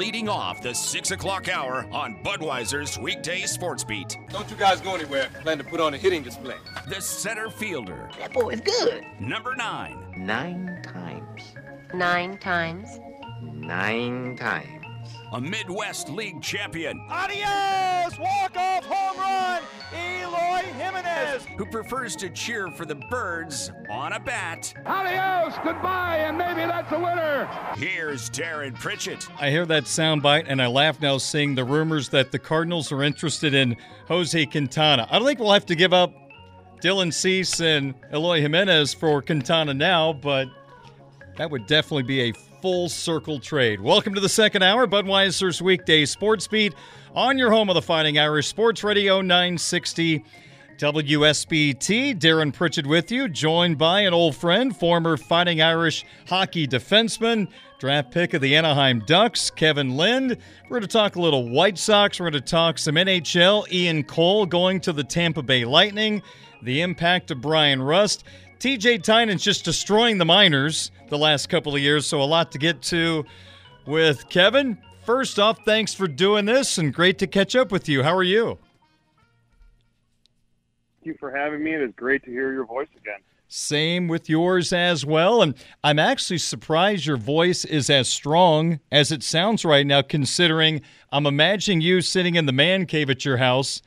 leading off the 6 o'clock hour on Budweiser's weekday sports beat. Don't you guys go anywhere. Plan to put on a hitting display. The center fielder. That boy is good. Number nine. Nine times. Nine times. Nine times a Midwest League champion. Adios! Walk-off home run, Eloy Jimenez. Who prefers to cheer for the birds on a bat. Adios, goodbye, and maybe that's a winner. Here's Darren Pritchett. I hear that soundbite and I laugh now seeing the rumors that the Cardinals are interested in Jose Quintana. I don't think we'll have to give up Dylan Cease and Eloy Jimenez for Quintana now, but that would definitely be a full circle trade. Welcome to the second hour, Budweiser's weekday sports beat on your home of the Fighting Irish Sports Radio 960 WSBT. Darren Pritchett with you, joined by an old friend, former Fighting Irish hockey defenseman, draft pick of the Anaheim Ducks, Kevin Lind. We're going to talk a little White Sox. We're going to talk some NHL. Ian Cole going to the Tampa Bay Lightning, the impact of Bryan Rust. TJ Tynan's just destroying the minors the last couple of years, so a lot to get to with Kevin. First off, thanks for doing this and great to catch up with you. How are you? Thank you for having me. It is great to hear your voice again. Same with yours as well. And I'm actually surprised your voice is as strong as it sounds right now, considering I'm imagining you sitting in the man cave at your house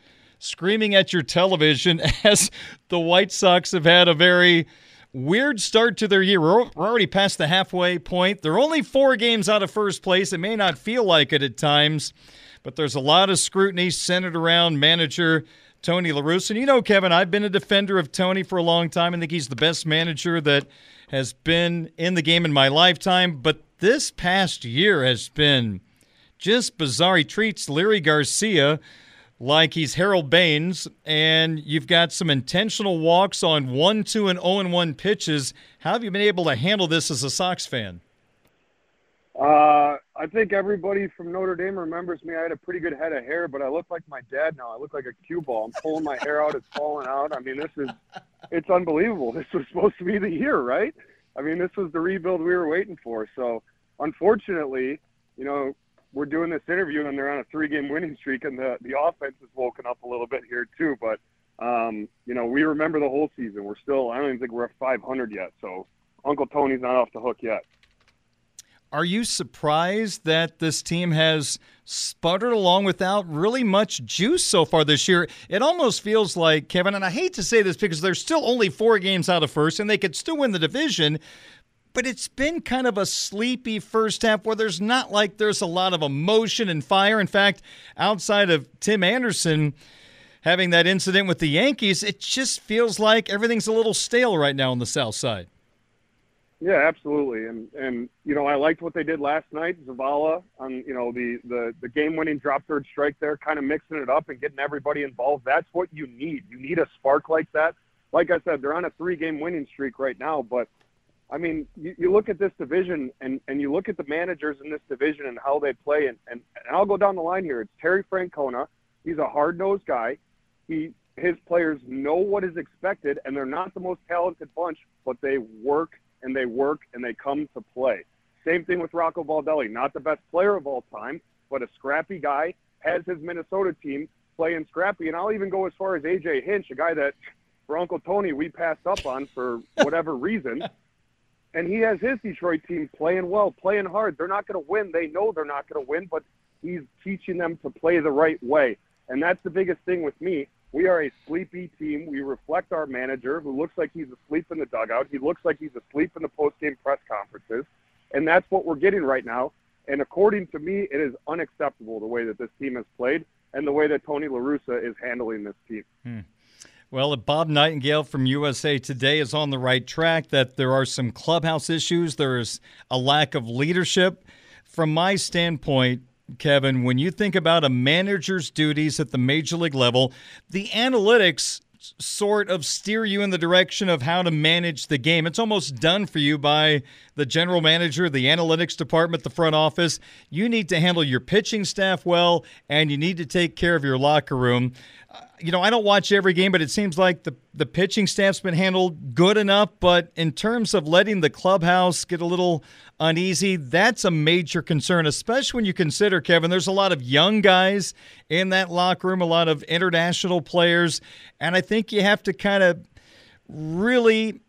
screaming at your television as the White Sox have had a very weird start to their year. We're already past the halfway point. They're only four games out of first place. It may not feel like it at times, but there's a lot of scrutiny centered around manager Tony La Russa. And you know, Kevin, I've been a defender of Tony for a long time. I think he's the best manager that has been in the game in my lifetime. But this past year has been just bizarre. He treats Leury Garcia like he's Harold Baines, and you've got some intentional walks on 1 2 and 0 and 1 pitches. How have you been able to handle this as a Sox fan? Uh, I think everybody from Notre Dame remembers me. I had a pretty good head of hair, but I look like my dad now. I look like a cue ball. I'm pulling my hair out; it's falling out. I mean, this is it's unbelievable. This was supposed to be the year, right? I mean, this was the rebuild we were waiting for. So, unfortunately, you know, we're doing this interview and they're on a three game winning streak and the, the offense has woken up a little bit here too. But, um, you know, we remember the whole season. We're still, I don't even think we're at 500 yet. So Uncle Tony's not off the hook yet. Are you surprised that this team has sputtered along without really much juice so far this year? It almost feels like, Kevin, and I hate to say this because they're still only four games out of first and they could still win the division, but it's been kind of a sleepy first half where there's not like there's a lot of emotion and fire. In fact, outside of Tim Anderson having that incident with the Yankees, it just feels like everything's a little stale right now on the South Side. Yeah, absolutely. And and you know, I liked what they did last night, Zavala on you know the the the game winning drop third strike there, kind of mixing it up and getting everybody involved. That's what you need. You need a spark like that. Like I said, they're on a three game winning streak right now, but I mean, you, you look at this division and, and you look at the managers in this division and how they play, and, and, and I'll go down the line here. It's Terry Francona. He's a hard nosed guy. He his players know what is expected, and they're not the most talented bunch, but they work and they work and they come to play. Same thing with Rocco Baldelli, not the best player of all time, but a scrappy guy, has his Minnesota team playing scrappy. And I'll even go as far as AJ Hinch, a guy that for Uncle Tony we passed up on for whatever reason. and he has his Detroit team playing well, playing hard. They're not going to win. They know they're not going to win, but he's teaching them to play the right way. And that's the biggest thing with me. We are a sleepy team. We reflect our manager, who looks like he's asleep in the dugout. He looks like he's asleep in the post-game press conferences, and that's what we're getting right now. And according to me, it is unacceptable the way that this team has played and the way that Tony La Russa is handling this team. Hmm. Well, Bob Nightingale from USA Today is on the right track, that there are some clubhouse issues, there is a lack of leadership from my standpoint, Kevin, when you think about a manager's duties at the major league level, the analytics sort of steer you in the direction of how to manage the game. It's almost done for you by the general manager, the analytics department, the front office. You need to handle your pitching staff well, and you need to take care of your locker room. You know, I don't watch every game, but it seems like the, the pitching staff's been handled good enough. But in terms of letting the clubhouse get a little uneasy, that's a major concern, especially when you consider, Kevin, there's a lot of young guys in that locker room, a lot of international players. And I think you have to kind of really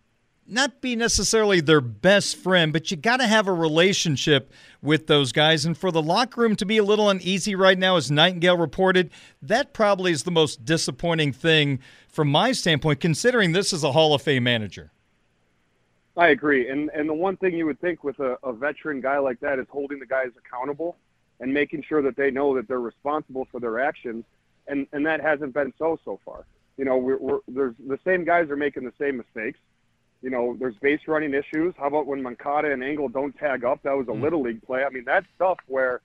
not be necessarily their best friend, but you got to have a relationship with those guys. And for the locker room to be a little uneasy right now, as Nightingale reported, that probably is the most disappointing thing from my standpoint, considering this is a Hall of Fame manager. I agree, and and the one thing you would think with a, a veteran guy like that is holding the guys accountable and making sure that they know that they're responsible for their actions, and and that hasn't been so so far. You know, we're, we're there's the same guys are making the same mistakes you know, there's base running issues. How about when Moncada and Engel don't tag up? That was a mm. little league play. I mean, that's stuff where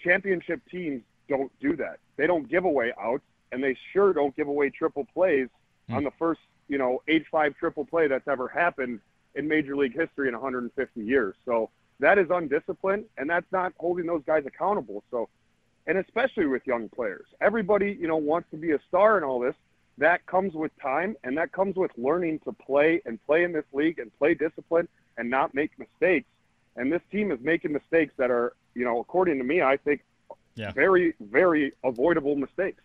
championship teams don't do that. They don't give away outs, and they sure don't give away triple plays mm. on the first, you know, eight-five triple play that's ever happened in Major League history in 150 years. So that is undisciplined, and that's not holding those guys accountable. So, and especially with young players, everybody, you know, wants to be a star and all this that comes with time and that comes with learning to play and play in this league and play discipline and not make mistakes. And this team is making mistakes that are, you know, according to me, I think yeah. very, very avoidable mistakes.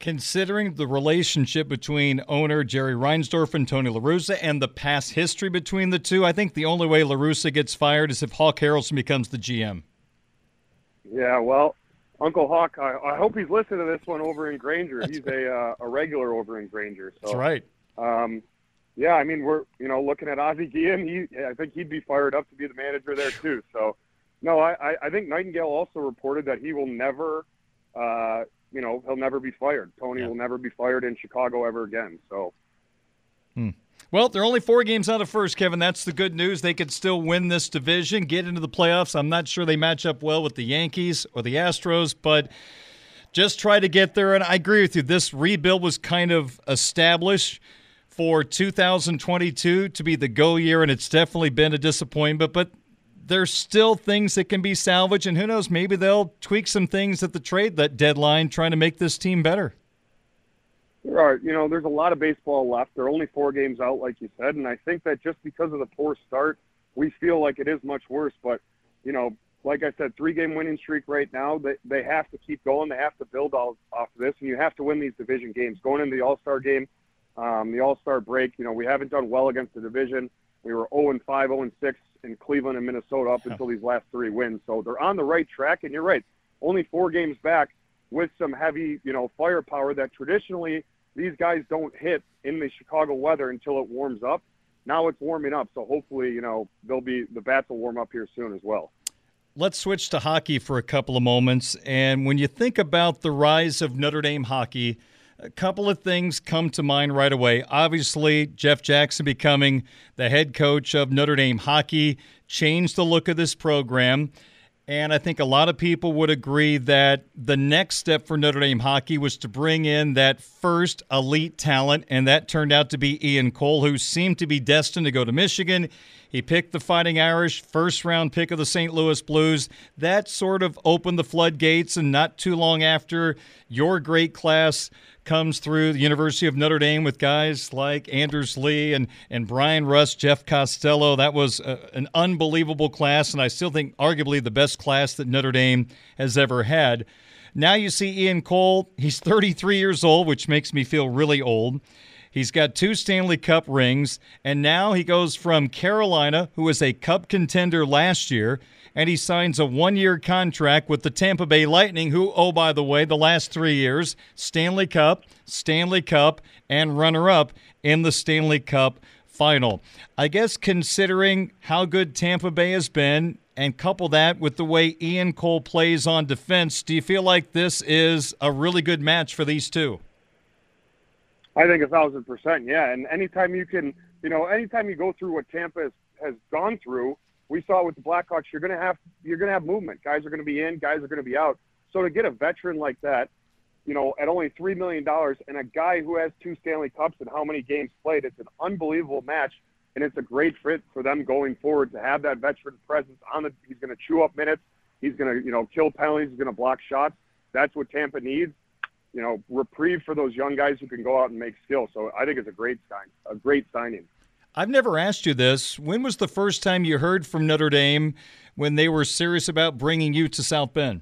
Considering the relationship between owner Jerry Reinsdorf and Tony LaRussa and the past history between the two, I think the only way LaRussa gets fired is if Hawk Harrelson becomes the GM. Yeah, well, Uncle Hawk, I, I, hope he's listening to this one over in Granger. That's he's right. a uh, a regular over in Granger. So, That's right. Um, yeah, I mean we're you know looking at Ozzie Guillen. He I think he'd be fired up to be the manager there too. So no, I I think Nightingale also reported that he will never, uh, you know, he'll never be fired. Tony yeah. will never be fired in Chicago ever again. So. Hmm. Well, they're only four games out of first, Kevin. That's the good news. They could still win this division, get into the playoffs. I'm not sure they match up well with the Yankees or the Astros, but just try to get there. And I agree with you. This rebuild was kind of established for 2022 to be the go year, and it's definitely been a disappointment. But there's still things that can be salvaged, and who knows, maybe they'll tweak some things at the trade that deadline, trying to make this team better. Are, you know, there's a lot of baseball left. They're only four games out, like you said, and I think that just because of the poor start, we feel like it is much worse. But, you know, like I said, three-game winning streak right now. They they have to keep going. They have to build all, off of this, and you have to win these division games. Going into the All-Star game, um, the All-Star break, you know, we haven't done well against the division. We were 0 and 5, 0 and 6 in Cleveland and Minnesota up until these last three wins. So they're on the right track, and you're right. Only four games back with some heavy, you know, firepower that traditionally these guys don't hit in the Chicago weather until it warms up. Now it's warming up, so hopefully, you know, they'll be the bats will warm up here soon as well. Let's switch to hockey for a couple of moments. And when you think about the rise of Notre Dame hockey, a couple of things come to mind right away. Obviously, Jeff Jackson becoming the head coach of Notre Dame hockey changed the look of this program. And I think a lot of people would agree that the next step for Notre Dame hockey was to bring in that first elite talent, and that turned out to be Ian Cole, who seemed to be destined to go to Michigan. He picked the Fighting Irish, first round pick of the St. Louis Blues. That sort of opened the floodgates, and not too long after, your great class comes through the University of Notre Dame with guys like Anders Lee and, and Bryan Rust, Jeff Costello. That was a, an unbelievable class, and I still think arguably the best class that Notre Dame has ever had. Now you see Ian Cole. He's 33 years old, which makes me feel really old. He's got two Stanley Cup rings, and now he goes from Carolina, who was a Cup contender last year, and he signs a one year contract with the Tampa Bay Lightning, who, oh, by the way, the last three years, Stanley Cup, Stanley Cup, and runner up in the Stanley Cup final. I guess considering how good Tampa Bay has been and couple that with the way Ian Cole plays on defense, do you feel like this is a really good match for these two? I think a thousand percent, yeah. And anytime you can, you know, anytime you go through what Tampa has, has gone through, we saw it with the Blackhawks. You're to have you're to have movement. Guys are to be in. Guys are to be out. So to get a veteran like that, you know, at only three million dollars, and a guy who has two Stanley Cups and how many games played, it's an unbelievable match, and it's a great fit for them going forward to have that veteran presence on the. He's to chew up minutes. He's to you know kill penalties. He's to block shots. That's what Tampa needs. You know, reprieve for those young guys who can go out and make skill. So I think it's a great sign, a great signing. I've never asked you this. When was the first time you heard from Notre Dame when they were serious about bringing you to South Bend?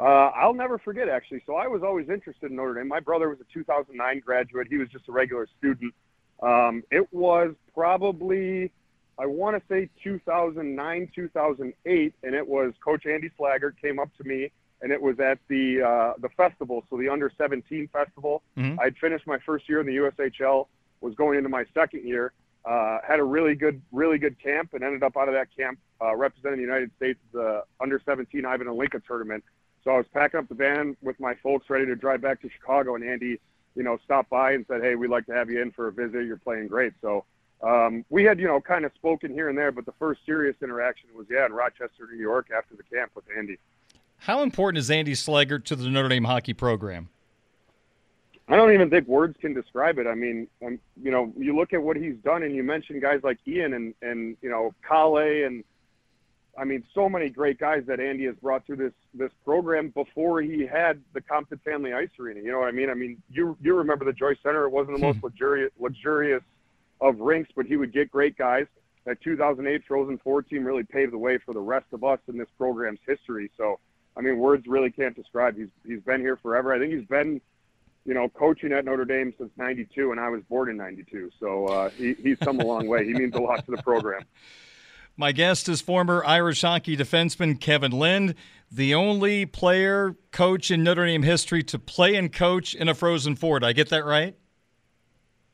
Uh, I'll never forget, actually. So I was always interested in Notre Dame. My brother was a 2009 graduate. He was just a regular student. Um, it was probably, I want to say 2009, 2008, and it was Coach Andy Slaggert came up to me, and it was at the uh, the festival, so the Under 17 festival. Mhm. I'd finished my first year in the USHL was going into my second year. Uh, had a really good, really good camp, and ended up out of that camp uh, representing the United States at the under 17 Ivan and tournament. So I was packing up the van with my folks, ready to drive back to Chicago, and Andy, you know, stopped by and said, "Hey, we'd like to have you in for a visit. You're playing great." So um, we had, you know, kind of spoken here and there, but the first serious interaction was, yeah, in Rochester, New York, after the camp with Andy. How important is Andy Slaggert to the Notre Dame hockey program? I don't even think words can describe it. I mean, um, you know, you look at what he's done, and you mentioned guys like Ian and and you know Kale, and I mean, so many great guys that Andy has brought through this this program before he had the Compton Family Ice Arena. You know what I mean? I mean, you you remember the Joyce Center? It wasn't the most luxurious luxurious of rinks, but he would get great guys. That 2008 Frozen Four team really paved the way for the rest of us in this program's history. So, I mean, words really can't describe. He's he's been here forever. I think he's been you know, coaching at Notre Dame since '92, and I was born in '92. So uh, he, he's come a long way. He means a lot to the program. My guest is former Irish hockey defenseman Kevin Lind, the only player, coach in Notre Dame history to play and coach in a Frozen Four. Did I get that right?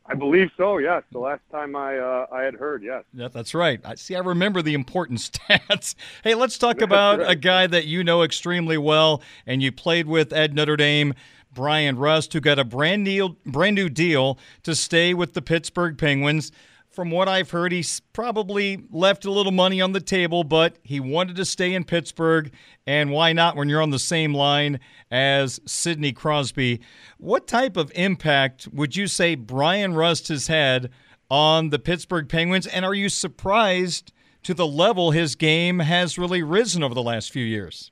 I believe so. Yes, the last time I uh, I had heard. Yes. Yeah, that's right. I see. I remember the important stats. hey, let's talk about a guy that you know extremely well, and you played with at Notre Dame, Bryan Rust, who got a brand new brand new deal to stay with the Pittsburgh Penguins. From what I've heard, he's probably left a little money on the table, but he wanted to stay in Pittsburgh, and why not when you're on the same line as Sidney Crosby? What type of impact would you say Bryan Rust has had on the Pittsburgh Penguins, and are you surprised to the level his game has really risen over the last few years?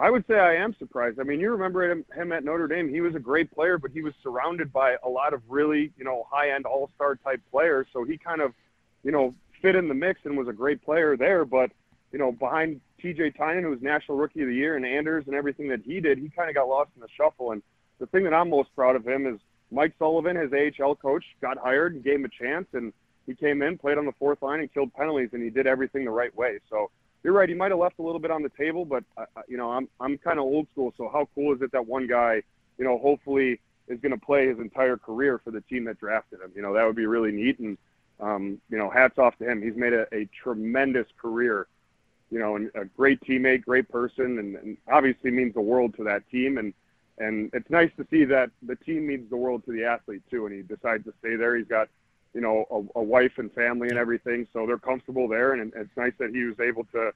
I would say I am surprised. I mean, you remember him, him at Notre Dame. He was a great player, but he was surrounded by a lot of really, you know, high-end all-star type players. So he kind of, you know, fit in the mix and was a great player there. But, you know, behind TJ Tynan, who was National Rookie of the Year, and Anders and everything that he did, he kind of got lost in the shuffle. And the thing that I'm most proud of him is Mike Sullivan, his AHL coach, got hired and gave him a chance, and he came in, played on the fourth line, and killed penalties, and he did everything the right way. So you're right. He might have left a little bit on the table, but uh, you know, I'm I'm kind of old school. So how cool is it that one guy, you know, hopefully is going to play his entire career for the team that drafted him? You know, that would be really neat. And um, you know, hats off to him. He's made a, a tremendous career. You know, and a great teammate, great person, and, and obviously means the world to that team. And and it's nice to see that the team means the world to the athlete too. And he decides to stay there. He's got you know, a, a wife and family and everything, so they're comfortable there. And it's nice that he was able to,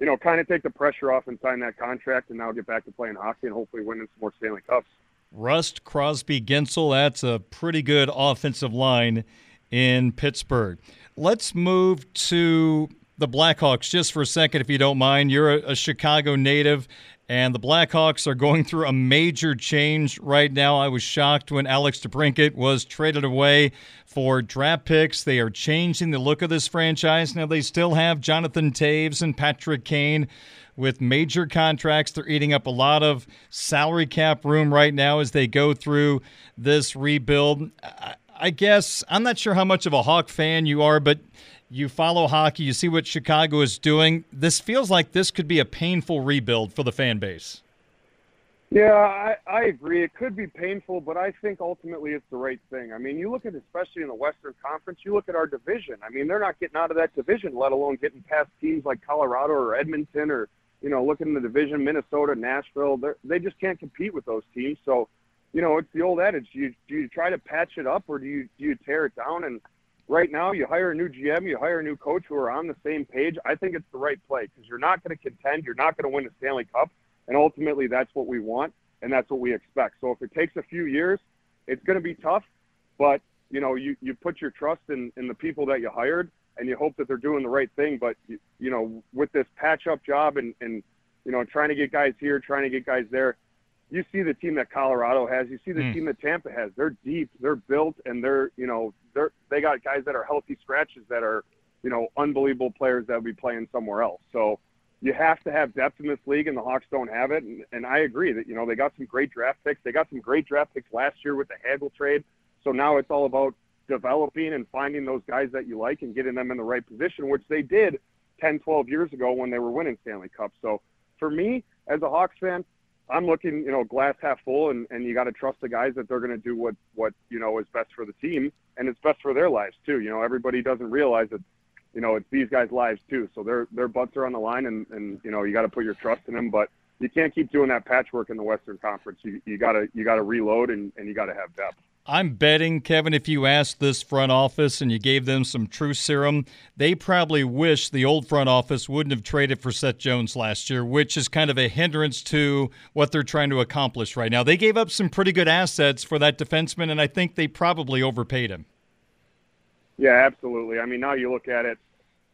you know, kind of take the pressure off and sign that contract, and now get back to playing hockey and hopefully winning some more Stanley Cups. Rust, Crosby, Guentzel, that's a pretty good offensive line in Pittsburgh. Let's move to the Blackhawks just for a second, if you don't mind. You're a, a Chicago native, and the Blackhawks are going through a major change right now. I was shocked when Alex DeBrincat was traded away for draft picks. They are changing the look of this franchise. Now, they still have Jonathan Toews and Patrick Kane with major contracts. They're eating up a lot of salary cap room right now as they go through this rebuild. I, guess I'm not sure how much of a Hawk fan you are, but you follow hockey, you see what Chicago is doing. This feels like this could be a painful rebuild for the fan base. Yeah, I, I agree. It could be painful, but I think ultimately it's the right thing. I mean, you look at especially in the Western Conference, you look at our division. I mean, they're not getting out of that division, let alone getting past teams like Colorado or Edmonton or you know, looking in the division, Minnesota, Nashville. They just can't compete with those teams. So, you know, it's the old adage: do you do you try to patch it up or do you do you tear it down? And right now, you hire a new GM, you hire a new coach who are on the same page. I think it's the right play because you're not going to contend, you're not going to win a Stanley Cup, and ultimately that's what we want and that's what we expect. So if it takes a few years, it's going to be tough, but you know, you you put your trust in in the people that you hired and you hope that they're doing the right thing. But you, you know, with this patch up job and and you know, trying to get guys here, trying to get guys there, you see the team that Colorado has, you see the Mm. team that Tampa has. They're deep, they're built, and they're you know they're they got guys that are healthy scratches that are you know unbelievable players that will be playing somewhere else. So you have to have depth in this league, and the Hawks don't have it. And, and I agree that you know they got some great draft picks. They got some great draft picks last year with the Hagel trade. So now it's all about developing and finding those guys that you like and getting them in the right position, which they did 10, 12 years ago when they were winning Stanley Cup. So for me, as a Hawks fan, I'm looking, you know, glass half full, and, and you got to trust the guys that they're going to do what, what, you know, is best for the team and it's best for their lives too. You know, everybody doesn't realize that, you know, it's these guys' lives too. So their, their butts are on the line and, and, you know, you got to put your trust in them, but you can't keep doing that patchwork in the Western Conference. You, you gotta, you gotta reload and, and you gotta have depth. I'm betting, Kevin, if you asked this front office and you gave them some truth serum, they probably wish the old front office wouldn't have traded for Seth Jones last year, which is kind of a hindrance to what they're trying to accomplish right now. They gave up some pretty good assets for that defenseman, and I think they probably overpaid him. Yeah, absolutely. I mean, now you look at it,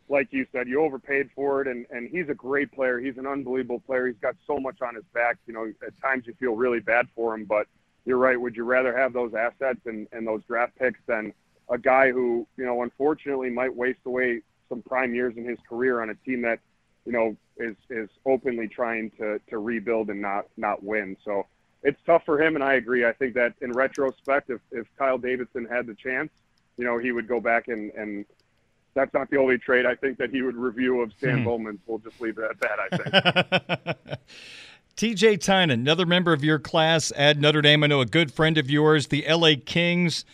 like you said, you overpaid for it, and, and he's a great player. He's an unbelievable player. He's got so much on his back. You know, at times you feel really bad for him, but you're right. Would you rather have those assets and, and those draft picks than a guy who, you know, unfortunately might waste away some prime years in his career on a team that, you know, is is openly trying to to rebuild and not not win. So it's tough for him, and I agree. I think that in retrospect, if if Kyle Davidson had the chance, you know, he would go back and and that's not the only trade I think that he would review of Stan hmm. Bowman's. We'll just leave it at that. I think. TJ Tynan, another member of your class at Notre Dame. I know a good friend of yours, the LA Kings,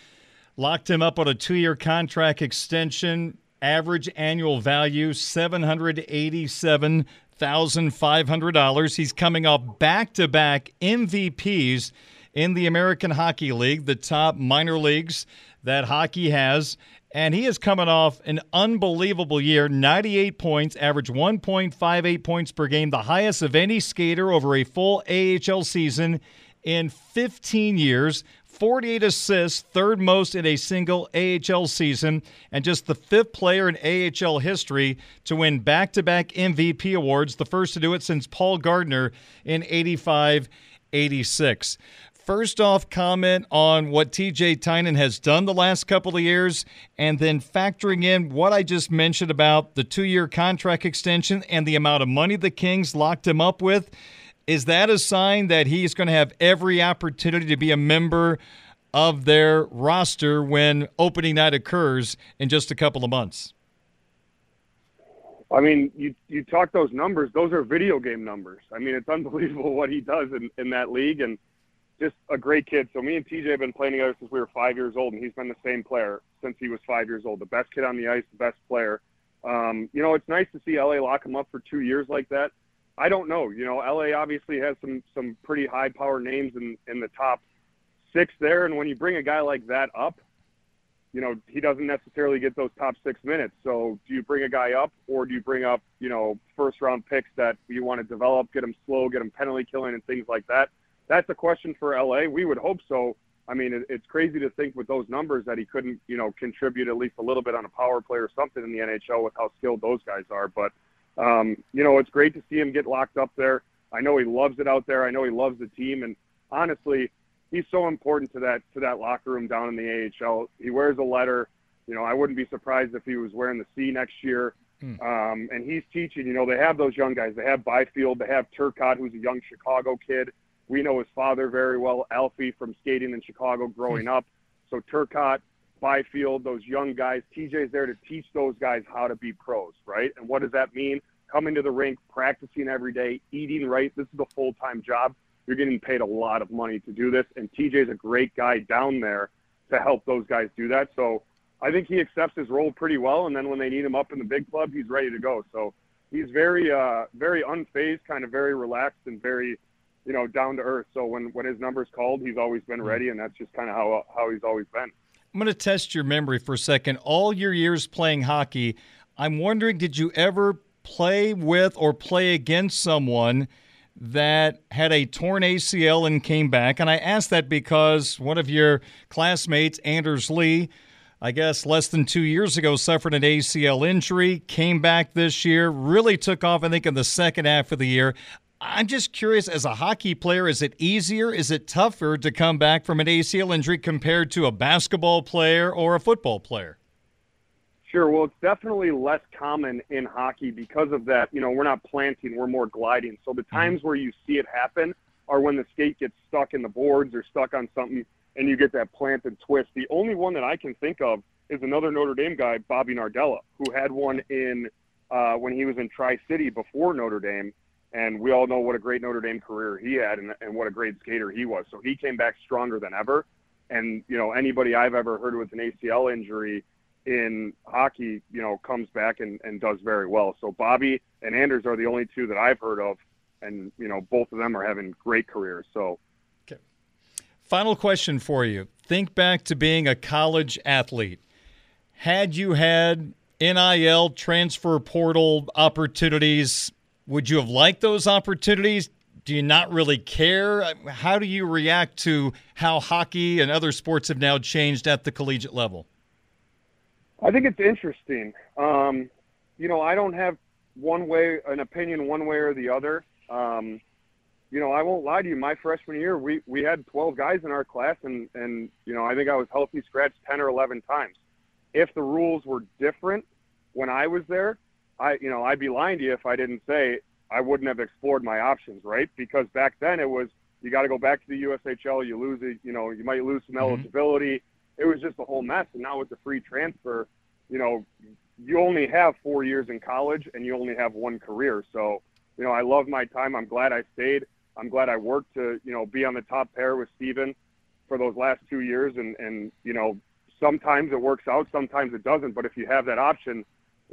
locked him up on a two year contract extension. Average annual value $787,500. He's coming off back to back MVPs in the American Hockey League, the top minor leagues that hockey has. And he is coming off an unbelievable year 98 points, average 1.58 points per game, the highest of any skater over a full AHL season in 15 years. 48 assists, third most in a single AHL season, and just the fifth player in AHL history to win back to back MVP awards, the first to do it since Paul Gardner in 85 86. First off, comment on what TJ Tynan has done the last couple of years, and then factoring in what I just mentioned about the two year contract extension and the amount of money the Kings locked him up with. Is that a sign that he's going to have every opportunity to be a member of their roster when opening night occurs in just a couple of months? I mean, you you talk those numbers; those are video game numbers. I mean, it's unbelievable what he does in, in that league, and just a great kid. So me and TJ have been playing together since we were five years old, and he's been the same player since he was five years old. The best kid on the ice, the best player. Um, you know, it's nice to see LA lock him up for two years like that. I don't know. You know, LA obviously has some some pretty high power names in in the top six there, and when you bring a guy like that up, you know, he doesn't necessarily get those top six minutes. So do you bring a guy up or do you bring up, you know, first round picks that you want to develop, get them slow, get them penalty killing and things like that? That's a question for LA. We would hope so. I mean, it, it's crazy to think with those numbers that he couldn't, you know, contribute at least a little bit on a power play or something in the NHL with how skilled those guys are. But, um, you know, it's great to see him get locked up there. I know he loves it out there. I know he loves the team. And honestly, he's so important to that to that locker room down in the AHL. He wears a letter. You know, I wouldn't be surprised if he was wearing the C next year. Um, and he's teaching. You know, they have those young guys. They have Byfield. They have Turcotte, who's a young Chicago kid. We know his father very well, Alfie, from skating in Chicago growing up. So Turcotte, Byfield, those young guys. TJ's there to teach those guys how to be pros, right? And what does that mean? Coming to the rink, practicing every day, eating right. This is a full time job you're getting paid a lot of money to do this. And TJ's a great guy down there to help those guys do that. So I think he accepts his role pretty well. And then when they need him up in the big club, he's ready to go. So he's very, uh, very unfazed, kind of very relaxed and very, you know, down to earth. So when, when his number's called, he's always been mm. ready. And that's just kind of how, how he's always been. I'm going to test your memory for a second. All your years playing hockey, I'm wondering did you ever play with or play against someone that had a torn ACL and came back? And I ask that because one of your classmates, Anders Lee, I guess less than two years ago, suffered an ACL injury, came back this year, really took off, I think, in the second half of the year. I'm just curious, as a hockey player, is it easier, is it tougher to come back from an ACL injury compared to a basketball player or a football player? Sure. Well, it's definitely less common in hockey because of that. You know, we're not planting, we're more gliding. So the Mm-hmm. times where you see it happen are when the skate gets stuck in the boards or stuck on something and you get that planted twist. The only one that I can think of is another Notre Dame guy, Bobby Nardella, who had one in uh, when he was in Tri City before Notre Dame. And we all know what a great Notre Dame career he had and, and what a great skater he was. So he came back stronger than ever. And, you know, anybody I've ever heard with an ACL injury in hockey, you know, comes back and, and does very well. So Bobby and Anders are the only two that I've heard of. And, you know, both of them are having great careers. So okay. Final question for you. Think back to being a college athlete. Had you had NIL transfer portal opportunities, would you have liked those opportunities? Do you not really care? How do you react to how hockey and other sports have now changed at the collegiate level? I think it's interesting. Um, you know, I don't have one way, an opinion one way or the other. Um, you know, I won't lie to you. My freshman year, we we had 12 guys in our class, and and you know, I think I was healthy scratched 10 or 11 times. If the rules were different when I was there, I you know, I'd be lying to you if I didn't say I wouldn't have explored my options, right? Because back then it was you got to go back to the USHL, you lose it, you know, you might lose some mm-hmm. eligibility. It was just a whole mess. And now with the free transfer, you know, you only have four years in college and you only have one career. So, you know, I love my time. I'm glad I stayed. I'm glad I worked to, you know, be on the top pair with Steven for those last two years. And, and, you know, sometimes it works out, sometimes it doesn't. But if you have that option,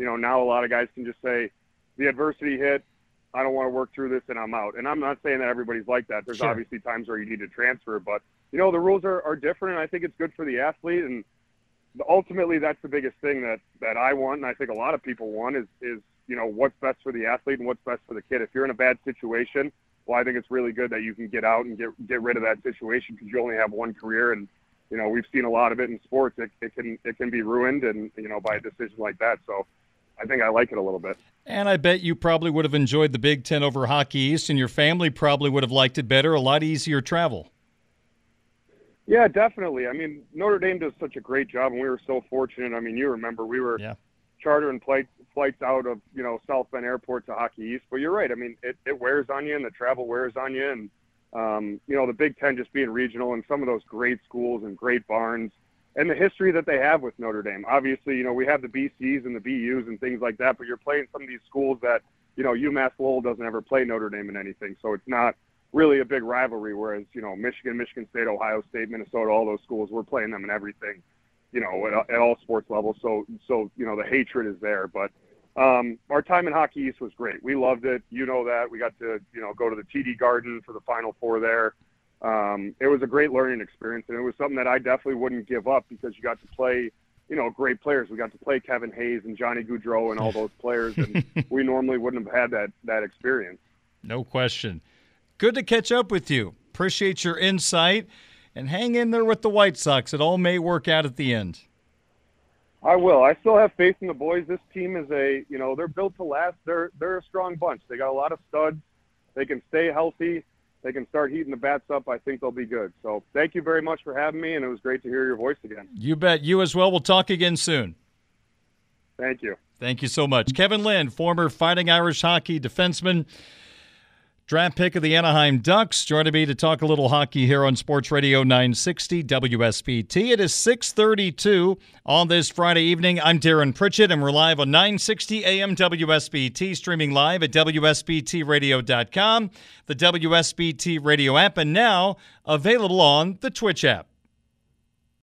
you know, now a lot of guys can just say, the adversity hit, I don't want to work through this and I'm out. And I'm not saying that everybody's like that. There's Sure. obviously times where you need to transfer, but you know, the rules are, are different and I think it's good for the athlete and ultimately that's the biggest thing that, that I want and I think a lot of people want is, is, you know, what's best for the athlete and what's best for the kid. If you're in a bad situation, well, I think it's really good that you can get out and get, get rid of that situation because you only have one career and, you know, we've seen a lot of it in sports. It, it can, it can be ruined and, you know, by a decision like that. So I think I like it a little bit. And I bet you probably would have enjoyed the Big Ten over Hockey East, and your family probably would have liked it better. A lot easier travel. Yeah, definitely. I mean, Notre Dame does such a great job, and we were so fortunate. I mean, you remember we were Yeah. chartering flights flights out of you know South Bend Airport to Hockey East. But you're right. I mean, it, it wears on you, and the travel wears on you, and um, you know the Big Ten just being regional and some of those great schools and great barns and the history that they have with Notre Dame. Obviously, you know we have the BCs and the BUs and things like that, but you're playing some of these schools that you know UMass Lowell doesn't ever play Notre Dame in anything, so it's not really a big rivalry. Whereas you know Michigan, Michigan State, Ohio State, Minnesota, all those schools, we're playing them in everything, you know, at, at all sports levels. So so you know the hatred is there, but. Um, our time in Hockey East was great. We loved it. You know that. We got to, you know, go to the TD Garden for the Final Four there. Um, it was a great learning experience, and it was something that I definitely wouldn't give up because you got to play, you know, great players. We got to play Kevin Hayes and Johnny Gaudreau and all those players, and we normally wouldn't have had that that experience. No question. Good to catch up with you. Appreciate your insight and hang in there with the White Sox. It all may work out at the end. I will. I still have faith in the boys. This team is a, you know, they're built to last. They're they're a strong bunch. They got a lot of studs. They can stay healthy. They can start heating the bats up. I think they'll be good. So thank you very much for having me, and it was great to hear your voice again. You bet. You as well. We'll talk again soon. Thank you. Thank you so much. Kevin Lind, former Fighting Irish hockey defenseman, draft pick of the Anaheim Ducks, joining me to talk a little hockey here on Sports Radio 960 WSBT. It is 632 on this Friday evening. I'm Darren Pritchett, and we're live on 960 AM WSBT, streaming live at WSBTRadio.com, the WSBT radio app, and now available on the Twitch app.